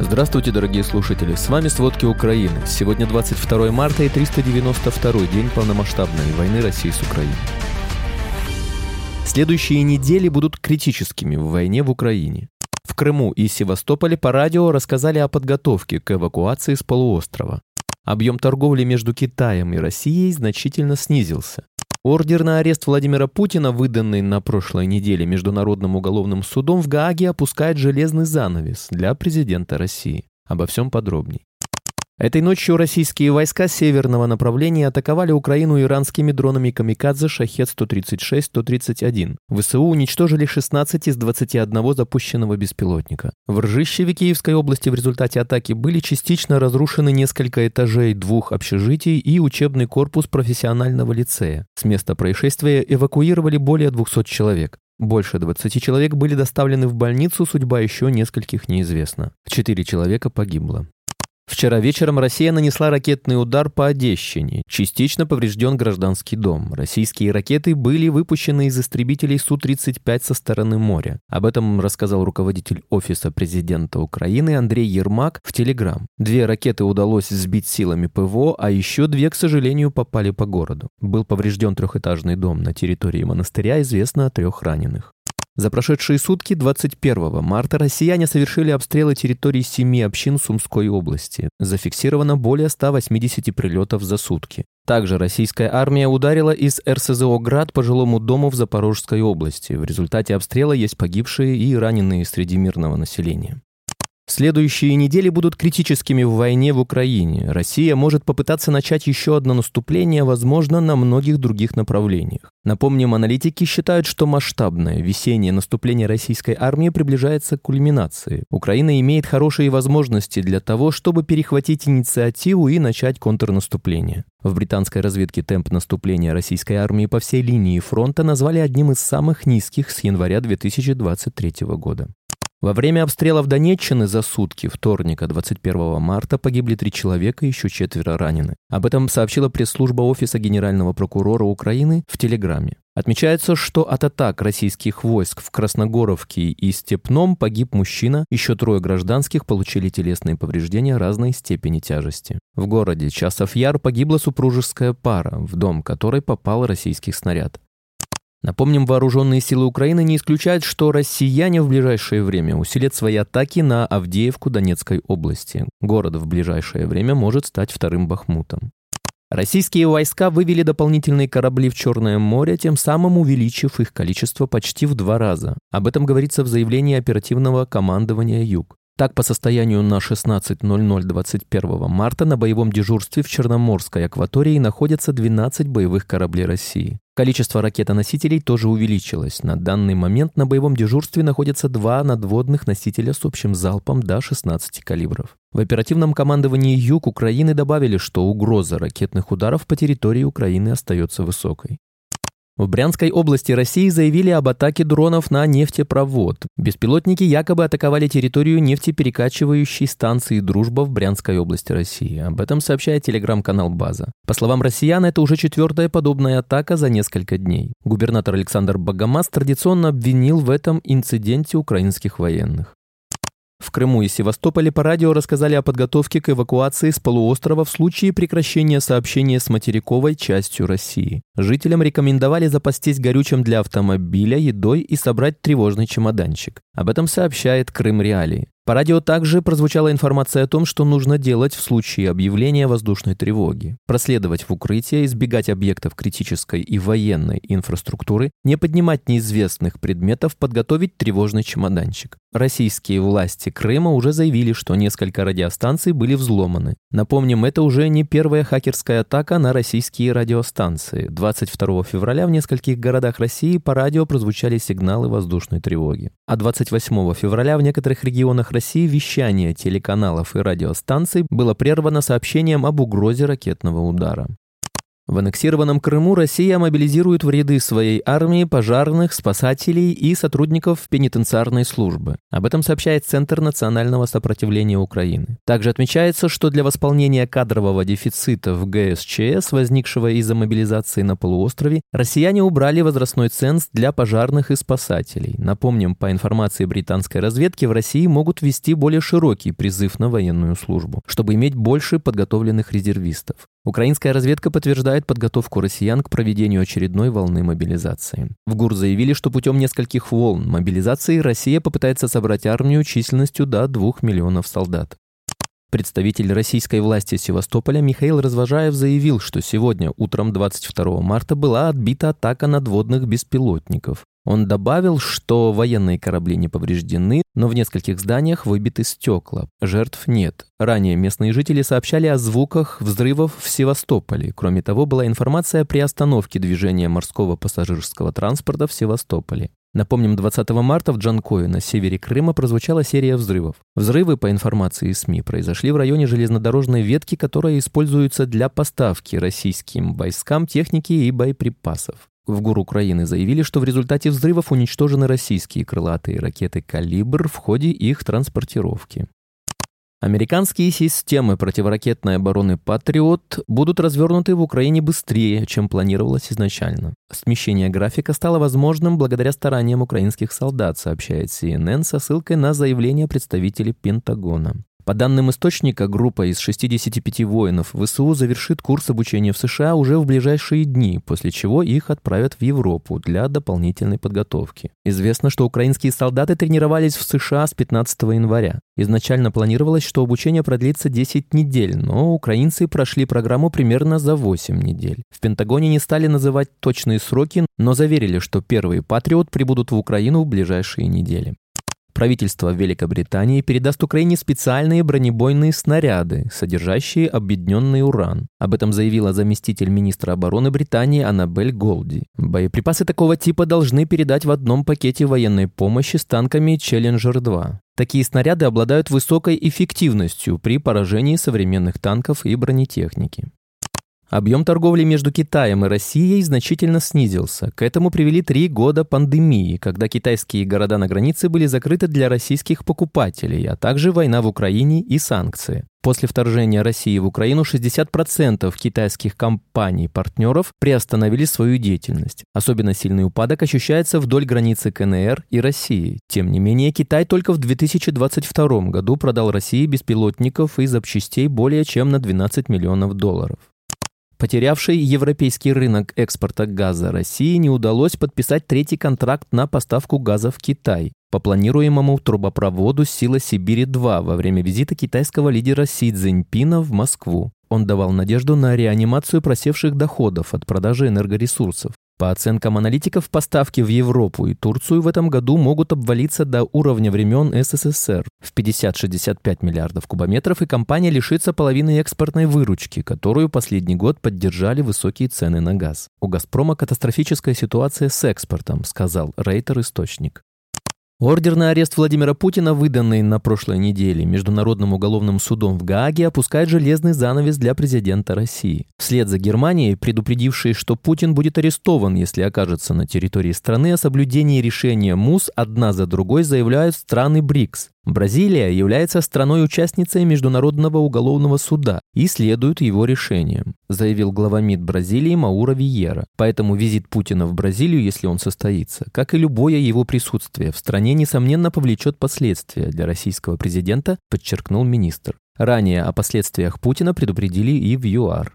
Здравствуйте, дорогие слушатели! С вами «Сводки Украины». Сегодня 22 марта и 392 день полномасштабной войны России с Украиной. Следующие недели будут критическими в войне в Украине. В Крыму и Севастополе по радио рассказали о подготовке к эвакуации с полуострова. Объем торговли между Китаем и Россией значительно снизился. Ордер на арест Владимира Путина, выданный на прошлой неделе Международным уголовным судом в Гааге, опускает железный занавес для президента России. Обо всем подробней. Этой ночью российские войска северного направления атаковали Украину иранскими дронами «Камикадзе» «Шахет-136-131». ВСУ уничтожили 16 из 21 запущенного беспилотника. В Ржищеве Киевской области в результате атаки были частично разрушены несколько этажей двух общежитий и учебный корпус профессионального лицея. С места происшествия эвакуировали более 200 человек. Больше 20 человек были доставлены в больницу, судьба еще нескольких неизвестна. Четыре человека погибло. Вчера вечером Россия нанесла ракетный удар по Одещине. Частично поврежден гражданский дом. Российские ракеты были выпущены из истребителей Су-35 со стороны моря. Об этом рассказал руководитель Офиса президента Украины Андрей Ермак в Телеграм. Две ракеты удалось сбить силами ПВО, а еще две, к сожалению, попали по городу. Был поврежден трехэтажный дом на территории монастыря, известно о трех раненых. За прошедшие сутки 21 марта россияне совершили обстрелы территорий семи общин Сумской области. Зафиксировано более 180 прилетов за сутки. Также российская армия ударила из РСЗО «Град» по жилому дому в Запорожской области. В результате обстрела есть погибшие и раненые среди мирного населения. Следующие недели будут критическими в войне в Украине. Россия может попытаться начать еще одно наступление, возможно, на многих других направлениях. Напомним, аналитики считают, что масштабное весеннее наступление российской армии приближается к кульминации. Украина имеет хорошие возможности для того, чтобы перехватить инициативу и начать контрнаступление. В британской разведке темп наступления российской армии по всей линии фронта назвали одним из самых низких с января 2023 года. Во время обстрелов Донеччины за сутки вторника 21 марта погибли три человека и еще четверо ранены. Об этом сообщила пресс-служба Офиса Генерального прокурора Украины в Телеграме. Отмечается, что от атак российских войск в Красногоровке и Степном погиб мужчина, еще трое гражданских получили телесные повреждения разной степени тяжести. В городе Часов Яр погибла супружеская пара, в дом которой попал российский снаряд. Напомним, вооруженные силы Украины не исключают, что россияне в ближайшее время усилят свои атаки на Авдеевку Донецкой области. Город в ближайшее время может стать вторым Бахмутом. Российские войска вывели дополнительные корабли в Черное море, тем самым увеличив их количество почти в два раза. Об этом говорится в заявлении оперативного командования «Юг». Так, по состоянию на 16.00 21 марта на боевом дежурстве в Черноморской акватории находятся 12 боевых кораблей России. Количество ракетоносителей тоже увеличилось. На данный момент на боевом дежурстве находятся два надводных носителя с общим залпом до 16 калибров. В оперативном командовании Юг Украины добавили, что угроза ракетных ударов по территории Украины остается высокой. В Брянской области России заявили об атаке дронов на нефтепровод. Беспилотники якобы атаковали территорию нефтеперекачивающей станции «Дружба» в Брянской области России. Об этом сообщает телеграм-канал «База». По словам россиян, это уже четвертая подобная атака за несколько дней. Губернатор Александр Богомаз традиционно обвинил в этом инциденте украинских военных. В Крыму и Севастополе по радио рассказали о подготовке к эвакуации с полуострова в случае прекращения сообщения с материковой частью России. Жителям рекомендовали запастись горючим для автомобиля, едой и собрать тревожный чемоданчик. Об этом сообщает Крым Реалии. По радио также прозвучала информация о том, что нужно делать в случае объявления воздушной тревоги. Проследовать в укрытие, избегать объектов критической и военной инфраструктуры, не поднимать неизвестных предметов, подготовить тревожный чемоданчик. Российские власти Крыма уже заявили, что несколько радиостанций были взломаны. Напомним, это уже не первая хакерская атака на российские радиостанции. 22 февраля в нескольких городах России по радио прозвучали сигналы воздушной тревоги. А 28 февраля в некоторых регионах России вещание телеканалов и радиостанций было прервано сообщением об угрозе ракетного удара. В аннексированном Крыму Россия мобилизирует в ряды своей армии пожарных, спасателей и сотрудников пенитенциарной службы. Об этом сообщает Центр национального сопротивления Украины. Также отмечается, что для восполнения кадрового дефицита в ГСЧС, возникшего из-за мобилизации на полуострове, россияне убрали возрастной ценз для пожарных и спасателей. Напомним, по информации британской разведки, в России могут ввести более широкий призыв на военную службу, чтобы иметь больше подготовленных резервистов. Украинская разведка подтверждает подготовку россиян к проведению очередной волны мобилизации. В ГУР заявили, что путем нескольких волн мобилизации Россия попытается собрать армию численностью до 2 миллионов солдат. Представитель российской власти Севастополя Михаил Развожаев заявил, что сегодня, утром 22 марта, была отбита атака надводных беспилотников. Он добавил, что военные корабли не повреждены, но в нескольких зданиях выбиты стекла. Жертв нет. Ранее местные жители сообщали о звуках взрывов в Севастополе. Кроме того, была информация при остановке движения морского пассажирского транспорта в Севастополе. Напомним, 20 марта в Джанкое на севере Крыма прозвучала серия взрывов. Взрывы, по информации СМИ, произошли в районе железнодорожной ветки, которая используется для поставки российским войскам техники и боеприпасов. В ГУР Украины заявили, что в результате взрывов уничтожены российские крылатые ракеты «Калибр» в ходе их транспортировки. Американские системы противоракетной обороны «Патриот» будут развернуты в Украине быстрее, чем планировалось изначально. Смещение графика стало возможным благодаря стараниям украинских солдат, сообщает CNN со ссылкой на заявление представителей Пентагона. По данным источника, группа из 65 воинов ВСУ завершит курс обучения в США уже в ближайшие дни, после чего их отправят в Европу для дополнительной подготовки. Известно, что украинские солдаты тренировались в США с 15 января. Изначально планировалось, что обучение продлится 10 недель, но украинцы прошли программу примерно за 8 недель. В Пентагоне не стали называть точные сроки, но заверили, что первые «Патриот» прибудут в Украину в ближайшие недели правительство Великобритании передаст Украине специальные бронебойные снаряды, содержащие объединенный уран. Об этом заявила заместитель министра обороны Британии Аннабель Голди. Боеприпасы такого типа должны передать в одном пакете военной помощи с танками Challenger-2. Такие снаряды обладают высокой эффективностью при поражении современных танков и бронетехники. Объем торговли между Китаем и Россией значительно снизился. К этому привели три года пандемии, когда китайские города на границе были закрыты для российских покупателей, а также война в Украине и санкции. После вторжения России в Украину 60% китайских компаний-партнеров приостановили свою деятельность. Особенно сильный упадок ощущается вдоль границы КНР и России. Тем не менее, Китай только в 2022 году продал России беспилотников и запчастей более чем на 12 миллионов долларов. Потерявшей европейский рынок экспорта газа России не удалось подписать третий контракт на поставку газа в Китай по планируемому трубопроводу «Сила Сибири-2» во время визита китайского лидера Си Цзиньпина в Москву. Он давал надежду на реанимацию просевших доходов от продажи энергоресурсов. По оценкам аналитиков, поставки в Европу и Турцию в этом году могут обвалиться до уровня времен СССР в 50-65 миллиардов кубометров, и компания лишится половины экспортной выручки, которую последний год поддержали высокие цены на газ. У «Газпрома» катастрофическая ситуация с экспортом, сказал Рейтер-источник. Ордер на арест Владимира Путина, выданный на прошлой неделе Международным уголовным судом в Гааге, опускает железный занавес для президента России. Вслед за Германией, предупредившей, что Путин будет арестован, если окажется на территории страны, о соблюдении решения МУС одна за другой заявляют страны БРИКС. Бразилия является страной-участницей Международного уголовного суда и следует его решениям, заявил глава МИД Бразилии Маура Виера. Поэтому визит Путина в Бразилию, если он состоится, как и любое его присутствие в стране, несомненно повлечет последствия для российского президента, подчеркнул министр. Ранее о последствиях Путина предупредили и в ЮАР.